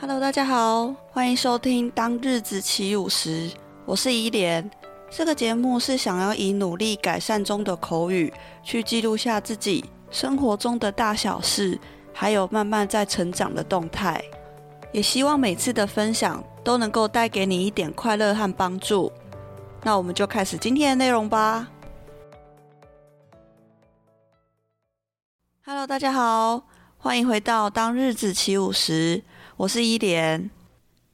Hello，大家好，欢迎收听《当日子起舞时》，我是依莲。这个节目是想要以努力改善中的口语，去记录下自己生活中的大小事，还有慢慢在成长的动态。也希望每次的分享都能够带给你一点快乐和帮助。那我们就开始今天的内容吧。Hello，大家好，欢迎回到《当日子起舞时》。我是伊莲，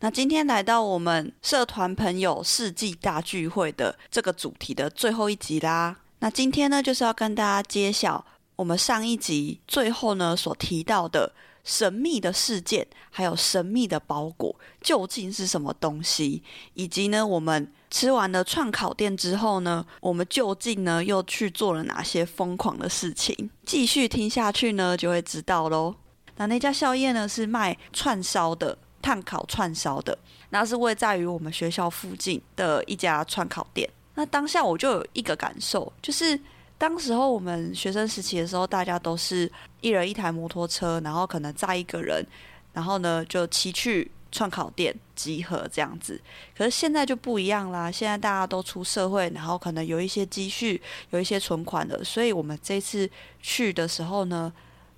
那今天来到我们社团朋友世纪大聚会的这个主题的最后一集啦。那今天呢，就是要跟大家揭晓我们上一集最后呢所提到的神秘的事件，还有神秘的包裹究竟是什么东西，以及呢，我们吃完了串烤店之后呢，我们究竟呢又去做了哪些疯狂的事情？继续听下去呢，就会知道喽。那那家宵夜呢，是卖串烧的，炭烤串烧的，那是位在于我们学校附近的一家串烤店。那当下我就有一个感受，就是当时候我们学生时期的时候，大家都是一人一台摩托车，然后可能载一个人，然后呢就骑去串烤店集合这样子。可是现在就不一样啦，现在大家都出社会，然后可能有一些积蓄，有一些存款的，所以我们这次去的时候呢。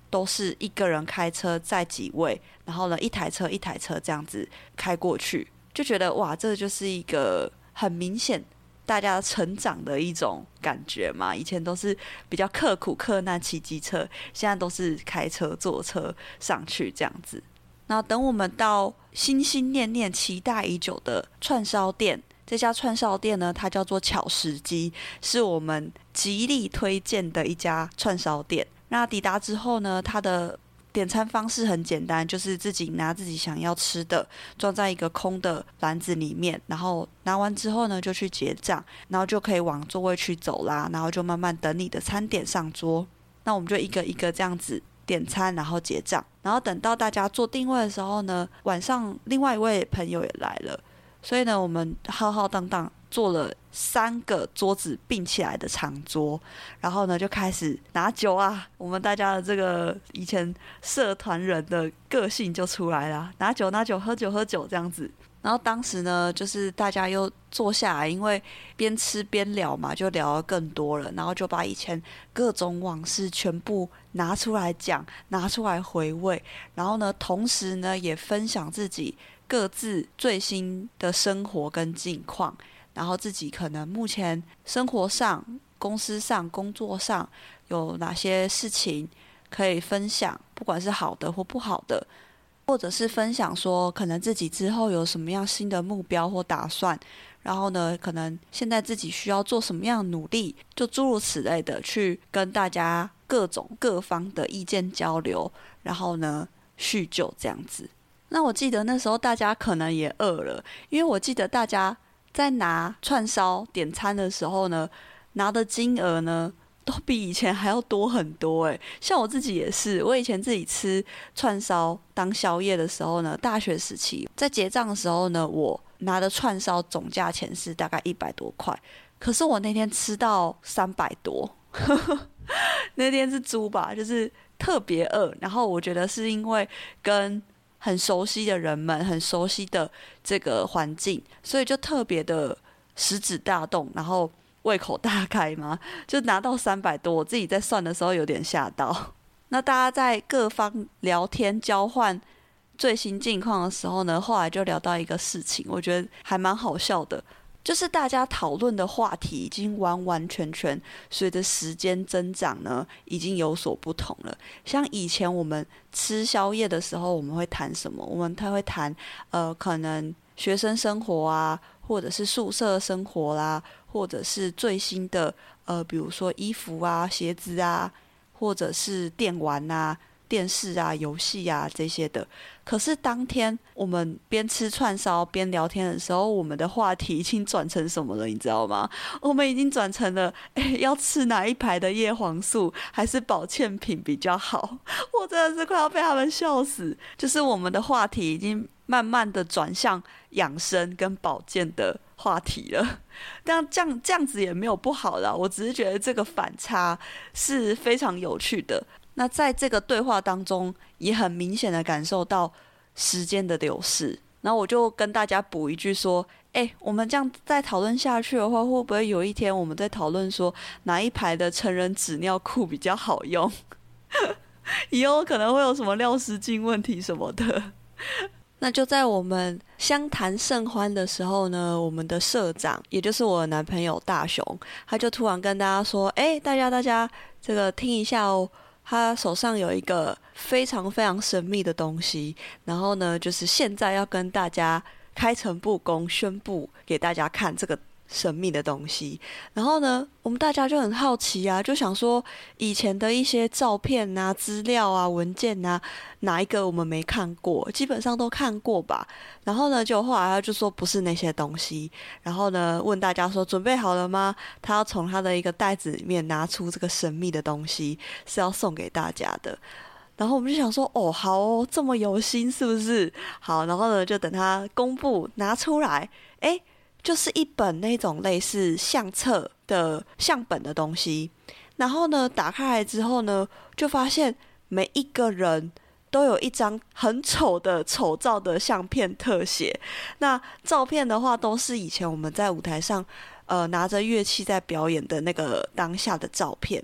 都是一个人开车载几位，然后呢，一台车一台车这样子开过去，就觉得哇，这就是一个很明显大家成长的一种感觉嘛。以前都是比较刻苦克难骑机车，现在都是开车坐车上去这样子。那等我们到心心念念期待已久的串烧店，这家串烧店呢，它叫做巧食鸡，是我们极力推荐的一家串烧店。那抵达之后呢，他的点餐方式很简单，就是自己拿自己想要吃的，装在一个空的篮子里面，然后拿完之后呢，就去结账，然后就可以往座位区走啦，然后就慢慢等你的餐点上桌。那我们就一个一个这样子点餐，然后结账，然后等到大家做定位的时候呢，晚上另外一位朋友也来了，所以呢，我们浩浩荡荡。做了三个桌子并起来的长桌，然后呢就开始拿酒啊，我们大家的这个以前社团人的个性就出来了，拿酒拿酒，喝酒喝酒这样子。然后当时呢，就是大家又坐下来，因为边吃边聊嘛，就聊得更多了，然后就把以前各种往事全部拿出来讲，拿出来回味，然后呢，同时呢也分享自己各自最新的生活跟近况。然后自己可能目前生活上、公司上、工作上有哪些事情可以分享，不管是好的或不好的，或者是分享说可能自己之后有什么样新的目标或打算，然后呢，可能现在自己需要做什么样的努力，就诸如此类的去跟大家各种各方的意见交流，然后呢叙旧这样子。那我记得那时候大家可能也饿了，因为我记得大家。在拿串烧点餐的时候呢，拿的金额呢都比以前还要多很多诶，像我自己也是，我以前自己吃串烧当宵夜的时候呢，大学时期在结账的时候呢，我拿的串烧总价钱是大概一百多块，可是我那天吃到三百多，那天是猪吧，就是特别饿，然后我觉得是因为跟。很熟悉的人们，很熟悉的这个环境，所以就特别的食指大动，然后胃口大开嘛，就拿到三百多。我自己在算的时候有点吓到。那大家在各方聊天交换最新近况的时候呢，后来就聊到一个事情，我觉得还蛮好笑的。就是大家讨论的话题已经完完全全随着时间增长呢，已经有所不同了。像以前我们吃宵夜的时候，我们会谈什么？我们他会谈呃，可能学生生活啊，或者是宿舍生活啦，或者是最新的呃，比如说衣服啊、鞋子啊，或者是电玩啊。电视啊、游戏啊这些的，可是当天我们边吃串烧边聊天的时候，我们的话题已经转成什么了？你知道吗？我们已经转成了，诶，要吃哪一排的叶黄素还是保健品比较好？我真的是快要被他们笑死。就是我们的话题已经慢慢的转向养生跟保健的话题了。但这样这样子也没有不好啦，我只是觉得这个反差是非常有趣的。那在这个对话当中，也很明显的感受到时间的流逝。然后我就跟大家补一句说：“哎，我们这样再讨论下去的话，会不会有一天我们在讨论说哪一排的成人纸尿裤比较好用？以后可能会有什么尿失禁问题什么的。”那就在我们相谈甚欢的时候呢，我们的社长，也就是我的男朋友大雄，他就突然跟大家说：“哎，大家大家，这个听一下哦。”他手上有一个非常非常神秘的东西，然后呢，就是现在要跟大家开诚布公宣布给大家看这个。神秘的东西，然后呢，我们大家就很好奇啊，就想说以前的一些照片啊、资料啊、文件啊，哪一个我们没看过？基本上都看过吧。然后呢，就后来他就说不是那些东西，然后呢，问大家说准备好了吗？他要从他的一个袋子里面拿出这个神秘的东西，是要送给大家的。然后我们就想说，哦，好哦，这么有心是不是？好，然后呢，就等他公布拿出来，诶。就是一本那种类似相册的相本的东西，然后呢，打开来之后呢，就发现每一个人都有一张很丑的丑照的相片特写。那照片的话，都是以前我们在舞台上，呃，拿着乐器在表演的那个当下的照片。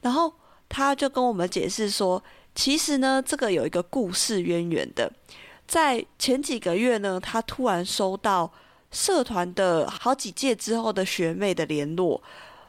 然后他就跟我们解释说，其实呢，这个有一个故事渊源的。在前几个月呢，他突然收到。社团的好几届之后的学妹的联络，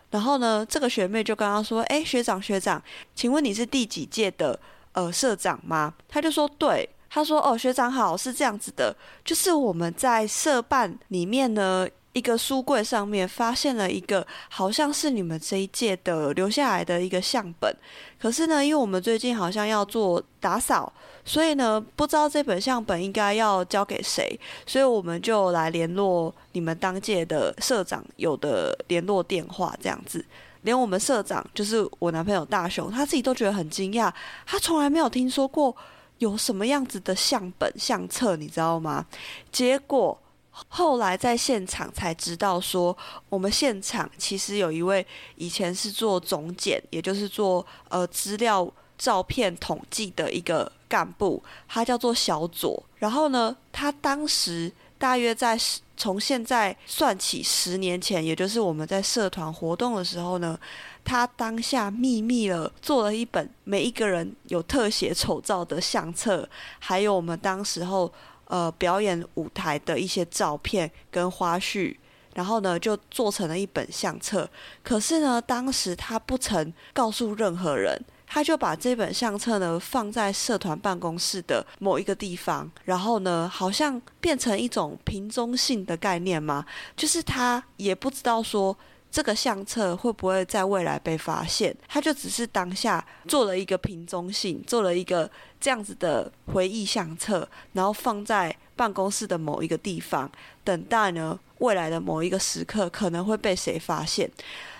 然后呢，这个学妹就跟他说：“哎，学长学长，请问你是第几届的呃社长吗？”他就说：“对。”他说：“哦，学长好，是这样子的，就是我们在社办里面呢。”一个书柜上面发现了一个好像是你们这一届的留下来的一个相本，可是呢，因为我们最近好像要做打扫，所以呢，不知道这本相本应该要交给谁，所以我们就来联络你们当届的社长有的联络电话，这样子，连我们社长就是我男朋友大雄，他自己都觉得很惊讶，他从来没有听说过有什么样子的相本相册，你知道吗？结果。后来在现场才知道，说我们现场其实有一位以前是做总检，也就是做呃资料照片统计的一个干部，他叫做小左。然后呢，他当时大约在从现在算起十年前，也就是我们在社团活动的时候呢，他当下秘密了做了一本每一个人有特写丑照的相册，还有我们当时候。呃，表演舞台的一些照片跟花絮，然后呢，就做成了一本相册。可是呢，当时他不曾告诉任何人，他就把这本相册呢放在社团办公室的某一个地方，然后呢，好像变成一种瓶中信的概念嘛，就是他也不知道说。这个相册会不会在未来被发现？他就只是当下做了一个瓶中信，做了一个这样子的回忆相册，然后放在办公室的某一个地方，等待呢未来的某一个时刻可能会被谁发现。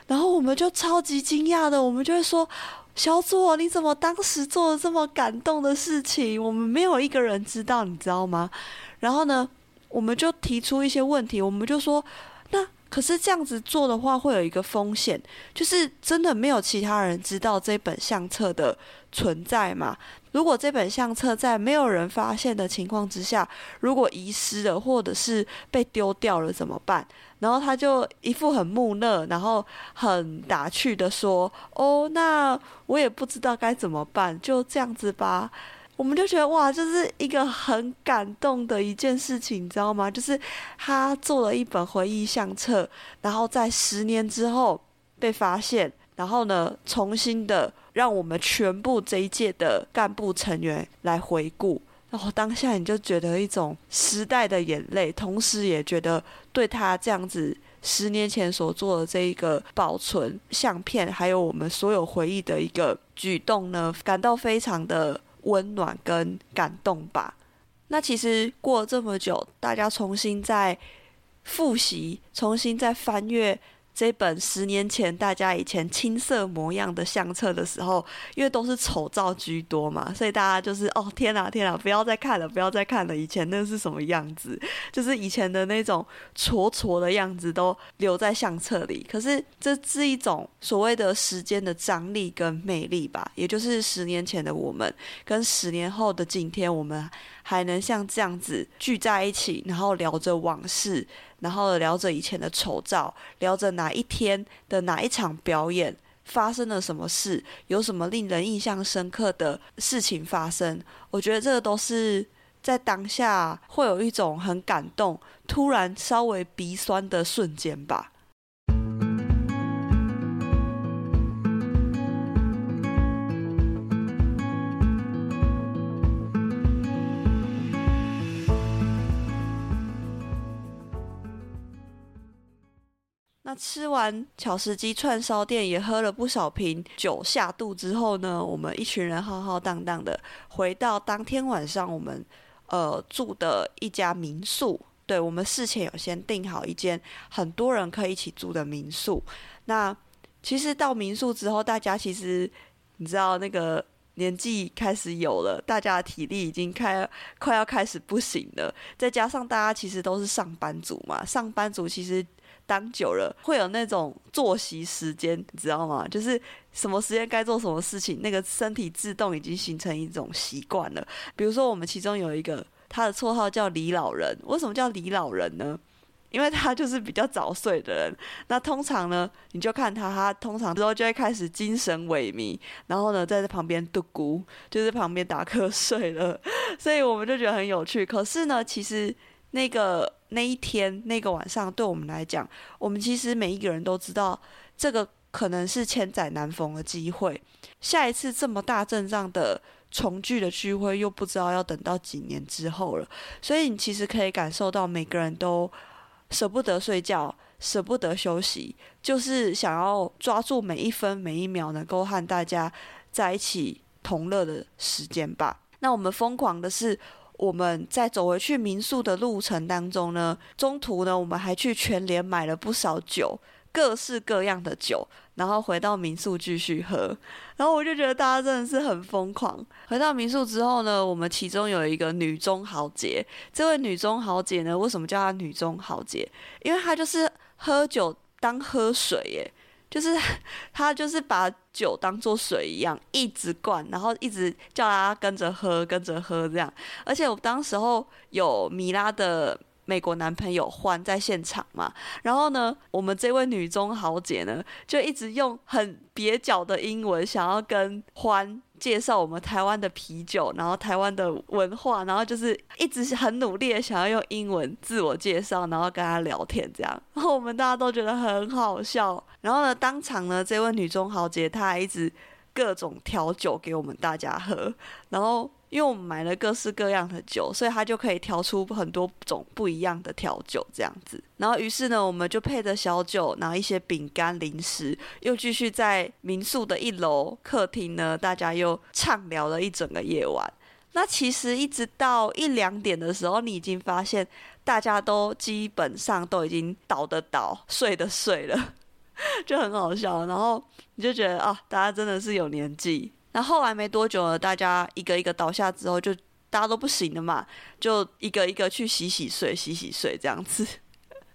然后我们就超级惊讶的，我们就会说：“小左，你怎么当时做了这么感动的事情？我们没有一个人知道，你知道吗？”然后呢，我们就提出一些问题，我们就说：“。”可是这样子做的话，会有一个风险，就是真的没有其他人知道这本相册的存在嘛？如果这本相册在没有人发现的情况之下，如果遗失了或者是被丢掉了怎么办？然后他就一副很木讷，然后很打趣的说：“哦，那我也不知道该怎么办，就这样子吧。”我们就觉得哇，这是一个很感动的一件事情，你知道吗？就是他做了一本回忆相册，然后在十年之后被发现，然后呢，重新的让我们全部这一届的干部成员来回顾，然后当下你就觉得一种时代的眼泪，同时也觉得对他这样子十年前所做的这一个保存相片，还有我们所有回忆的一个举动呢，感到非常的。温暖跟感动吧。那其实过了这么久，大家重新再复习，重新再翻阅这本十年前大家以前青涩模样的相册的时候，因为都是丑照居多嘛，所以大家就是哦天哪天哪，不要再看了，不要再看了，以前那是什么样子？就是以前的那种挫挫的样子都留在相册里。可是这是一种所谓的时间的张力跟魅力吧，也就是十年前的我们跟十年后的今天，我们还能像这样子聚在一起，然后聊着往事。然后聊着以前的丑照，聊着哪一天的哪一场表演发生了什么事，有什么令人印象深刻的事情发生。我觉得这个都是在当下会有一种很感动，突然稍微鼻酸的瞬间吧。吃完巧食鸡串烧店，也喝了不少瓶酒下肚之后呢，我们一群人浩浩荡荡的回到当天晚上我们呃住的一家民宿。对，我们事前有先订好一间很多人可以一起住的民宿。那其实到民宿之后，大家其实你知道那个年纪开始有了，大家的体力已经开快要开始不行了。再加上大家其实都是上班族嘛，上班族其实。当久了会有那种作息时间，你知道吗？就是什么时间该做什么事情，那个身体自动已经形成一种习惯了。比如说，我们其中有一个，他的绰号叫李老人。为什么叫李老人呢？因为他就是比较早睡的人。那通常呢，你就看他，他通常之后就会开始精神萎靡，然后呢，在这旁边度咕，就是旁边打瞌睡了。所以我们就觉得很有趣。可是呢，其实那个。那一天那个晚上，对我们来讲，我们其实每一个人都知道，这个可能是千载难逢的机会。下一次这么大阵仗的重聚的聚会，又不知道要等到几年之后了。所以你其实可以感受到，每个人都舍不得睡觉，舍不得休息，就是想要抓住每一分每一秒，能够和大家在一起同乐的时间吧。那我们疯狂的是。我们在走回去民宿的路程当中呢，中途呢，我们还去全联买了不少酒，各式各样的酒，然后回到民宿继续喝。然后我就觉得大家真的是很疯狂。回到民宿之后呢，我们其中有一个女中豪杰，这位女中豪杰呢，为什么叫她女中豪杰？因为她就是喝酒当喝水耶。就是 他，就是把酒当做水一样，一直灌，然后一直叫他跟着喝，跟着喝这样。而且我当时候有米拉的美国男朋友欢在现场嘛，然后呢，我们这位女中豪杰呢，就一直用很蹩脚的英文想要跟欢。介绍我们台湾的啤酒，然后台湾的文化，然后就是一直是很努力的想要用英文自我介绍，然后跟他聊天这样，然后我们大家都觉得很好笑。然后呢，当场呢，这位女中豪杰她还一直各种调酒给我们大家喝，然后。因为我们买了各式各样的酒，所以他就可以调出很多种不一样的调酒这样子。然后于是呢，我们就配着小酒，拿一些饼干零食，又继续在民宿的一楼客厅呢，大家又畅聊了一整个夜晚。那其实一直到一两点的时候，你已经发现大家都基本上都已经倒的倒，睡的睡了，就很好笑。然后你就觉得啊，大家真的是有年纪。那后来没多久了，大家一个一个倒下之后，就大家都不行了嘛，就一个一个去洗洗睡、洗洗睡这样子。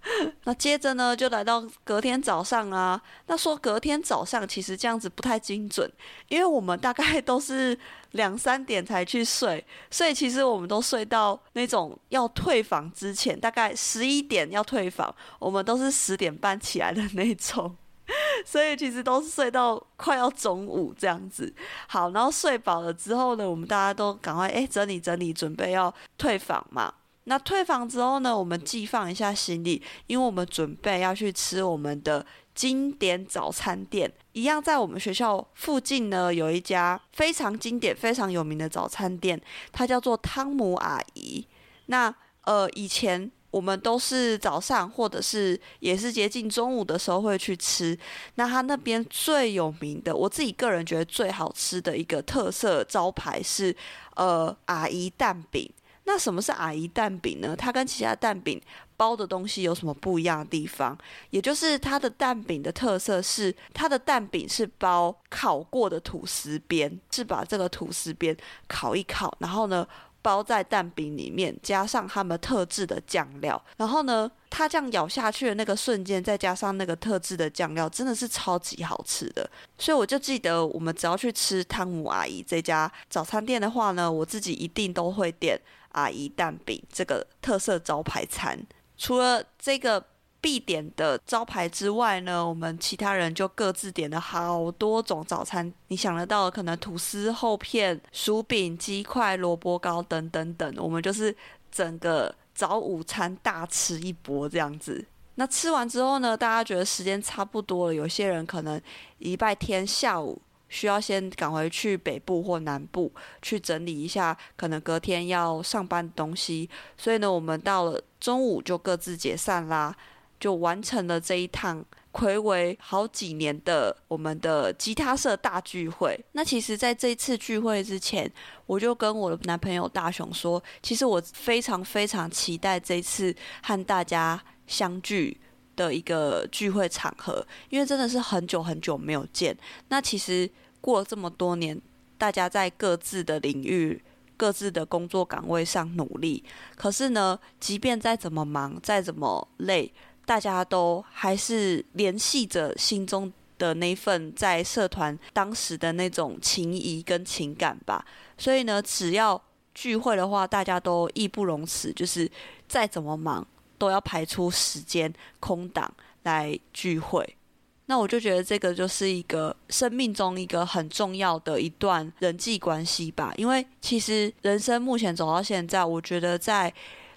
那接着呢，就来到隔天早上啊。那说隔天早上，其实这样子不太精准，因为我们大概都是两三点才去睡，所以其实我们都睡到那种要退房之前，大概十一点要退房，我们都是十点半起来的那种。所以其实都是睡到快要中午这样子。好，然后睡饱了之后呢，我们大家都赶快诶整理整理，准备要退房嘛。那退房之后呢，我们寄放一下行李，因为我们准备要去吃我们的经典早餐店。一样在我们学校附近呢，有一家非常经典、非常有名的早餐店，它叫做汤姆阿姨。那呃，以前。我们都是早上，或者是也是接近中午的时候会去吃。那他那边最有名的，我自己个人觉得最好吃的一个特色招牌是，呃，阿姨蛋饼。那什么是阿姨蛋饼呢？它跟其他蛋饼包的东西有什么不一样的地方？也就是它的蛋饼的特色是，它的蛋饼是包烤过的吐司边，是把这个吐司边烤一烤，然后呢，包在蛋饼里面，加上他们特制的酱料，然后呢，它这样咬下去的那个瞬间，再加上那个特制的酱料，真的是超级好吃的。所以我就记得，我们只要去吃汤姆阿姨这家早餐店的话呢，我自己一定都会点。阿姨蛋饼这个特色招牌餐，除了这个必点的招牌之外呢，我们其他人就各自点了好多种早餐。你想得到，可能吐司厚片、薯饼、鸡块、萝卜糕等等等，我们就是整个早午餐大吃一波这样子。那吃完之后呢，大家觉得时间差不多了，有些人可能礼拜天下午。需要先赶回去北部或南部去整理一下，可能隔天要上班的东西，所以呢，我们到了中午就各自解散啦，就完成了这一趟睽违好几年的我们的吉他社大聚会。那其实，在这次聚会之前，我就跟我的男朋友大雄说，其实我非常非常期待这次和大家相聚的一个聚会场合，因为真的是很久很久没有见。那其实过了这么多年，大家在各自的领域、各自的工作岗位上努力，可是呢，即便再怎么忙、再怎么累，大家都还是联系着心中的那份在社团当时的那种情谊跟情感吧。所以呢，只要聚会的话，大家都义不容辞，就是再怎么忙。都要排出时间空档来聚会，那我就觉得这个就是一个生命中一个很重要的一段人际关系吧。因为其实人生目前走到现在，我觉得在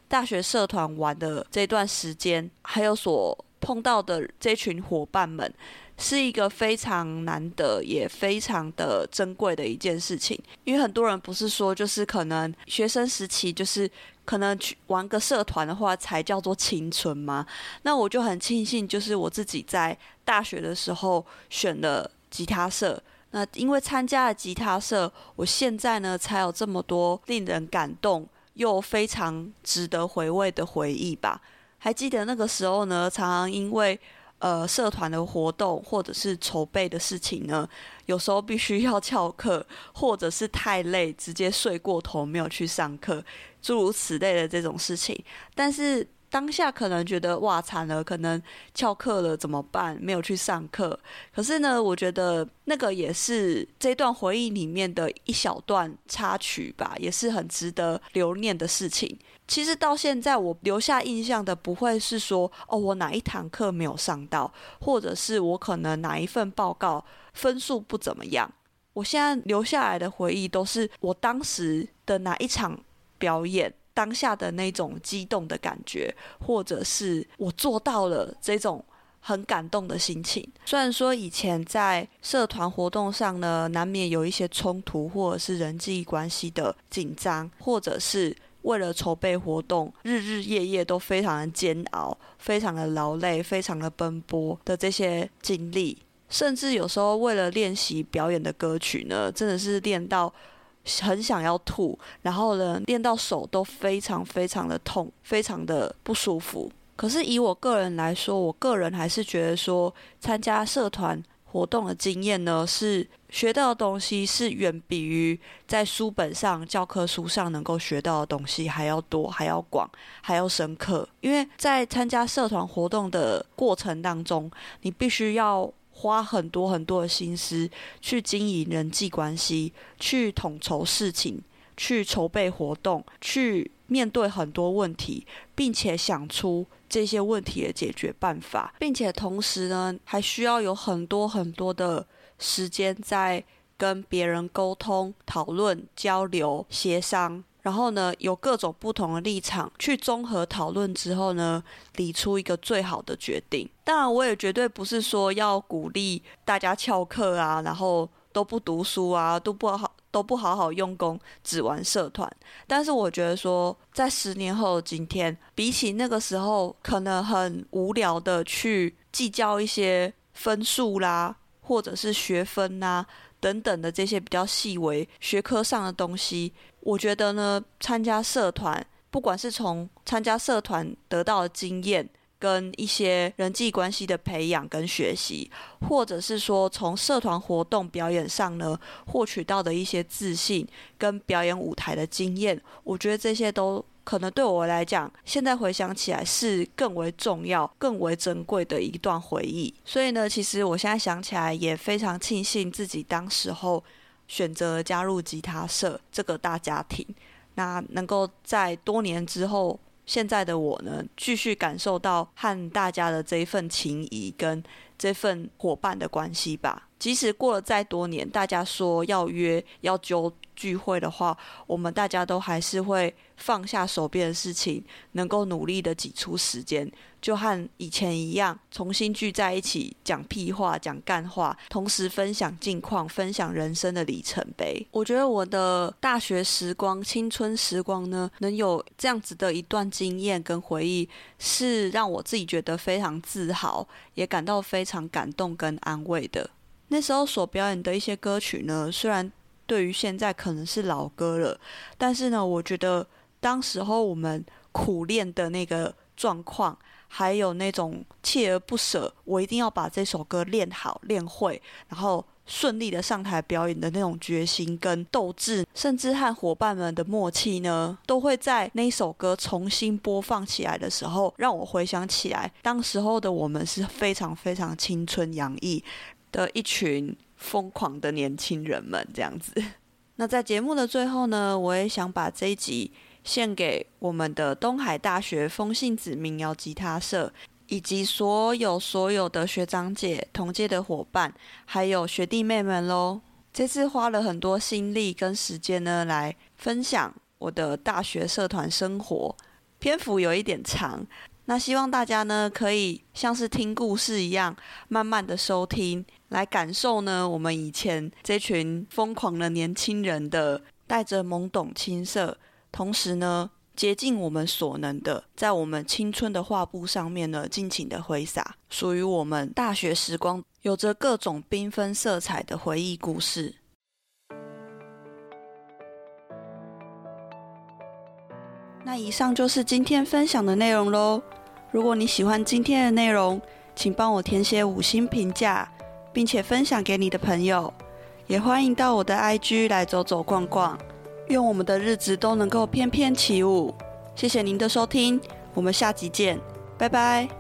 大学社团玩的这段时间，还有所碰到的这群伙伴们，是一个非常难得也非常的珍贵的一件事情。因为很多人不是说，就是可能学生时期就是。可能去玩个社团的话，才叫做青春吗？那我就很庆幸，就是我自己在大学的时候选了吉他社。那因为参加了吉他社，我现在呢才有这么多令人感动又非常值得回味的回忆吧。还记得那个时候呢，常常因为。呃，社团的活动或者是筹备的事情呢，有时候必须要翘课，或者是太累，直接睡过头没有去上课，诸如此类的这种事情。但是当下可能觉得哇惨了，可能翘课了怎么办？没有去上课。可是呢，我觉得那个也是这段回忆里面的一小段插曲吧，也是很值得留念的事情。其实到现在，我留下印象的不会是说哦，我哪一堂课没有上到，或者是我可能哪一份报告分数不怎么样。我现在留下来的回忆都是我当时的哪一场表演，当下的那种激动的感觉，或者是我做到了这种很感动的心情。虽然说以前在社团活动上呢，难免有一些冲突，或者是人际关系的紧张，或者是。为了筹备活动，日日夜夜都非常的煎熬，非常的劳累，非常的奔波的这些经历，甚至有时候为了练习表演的歌曲呢，真的是练到很想要吐，然后呢，练到手都非常非常的痛，非常的不舒服。可是以我个人来说，我个人还是觉得说，参加社团。活动的经验呢，是学到的东西是远比于在书本上、教科书上能够学到的东西还要多、还要广、还要深刻。因为在参加社团活动的过程当中，你必须要花很多很多的心思去经营人际关系，去统筹事情，去筹备活动，去面对很多问题，并且想出。这些问题的解决办法，并且同时呢，还需要有很多很多的时间在跟别人沟通、讨论、交流、协商，然后呢，有各种不同的立场去综合讨论之后呢，理出一个最好的决定。当然，我也绝对不是说要鼓励大家翘课啊，然后都不读书啊，都不好。都不好好用功，只玩社团。但是我觉得说，在十年后的今天，比起那个时候，可能很无聊的去计较一些分数啦，或者是学分呐等等的这些比较细微学科上的东西，我觉得呢，参加社团，不管是从参加社团得到的经验，跟一些人际关系的培养跟学习，或者是说从社团活动表演上呢，获取到的一些自信跟表演舞台的经验，我觉得这些都可能对我来讲，现在回想起来是更为重要、更为珍贵的一段回忆。所以呢，其实我现在想起来也非常庆幸自己当时候选择加入吉他社这个大家庭，那能够在多年之后。现在的我呢，继续感受到和大家的这一份情谊跟这份伙伴的关系吧。即使过了再多年，大家说要约要揪聚会的话，我们大家都还是会放下手边的事情，能够努力的挤出时间，就和以前一样，重新聚在一起讲屁话、讲干话，同时分享近况、分享人生的里程碑。我觉得我的大学时光、青春时光呢，能有这样子的一段经验跟回忆，是让我自己觉得非常自豪，也感到非常感动跟安慰的。那时候所表演的一些歌曲呢，虽然对于现在可能是老歌了，但是呢，我觉得当时候我们苦练的那个状况，还有那种锲而不舍，我一定要把这首歌练好、练会，然后顺利的上台表演的那种决心跟斗志，甚至和伙伴们的默契呢，都会在那首歌重新播放起来的时候，让我回想起来，当时候的我们是非常非常青春洋溢。的一群疯狂的年轻人们，这样子。那在节目的最后呢，我也想把这一集献给我们的东海大学风信子民谣吉他社，以及所有所有的学长姐、同届的伙伴，还有学弟妹们喽。这次花了很多心力跟时间呢，来分享我的大学社团生活，篇幅有一点长。那希望大家呢，可以像是听故事一样，慢慢的收听，来感受呢，我们以前这群疯狂的年轻人的带着懵懂青涩，同时呢，竭尽我们所能的，在我们青春的画布上面呢，尽情的挥洒，属于我们大学时光，有着各种缤纷色彩的回忆故事。那以上就是今天分享的内容喽。如果你喜欢今天的内容，请帮我填写五星评价，并且分享给你的朋友。也欢迎到我的 IG 来走走逛逛。愿我们的日子都能够翩翩起舞。谢谢您的收听，我们下集见，拜拜。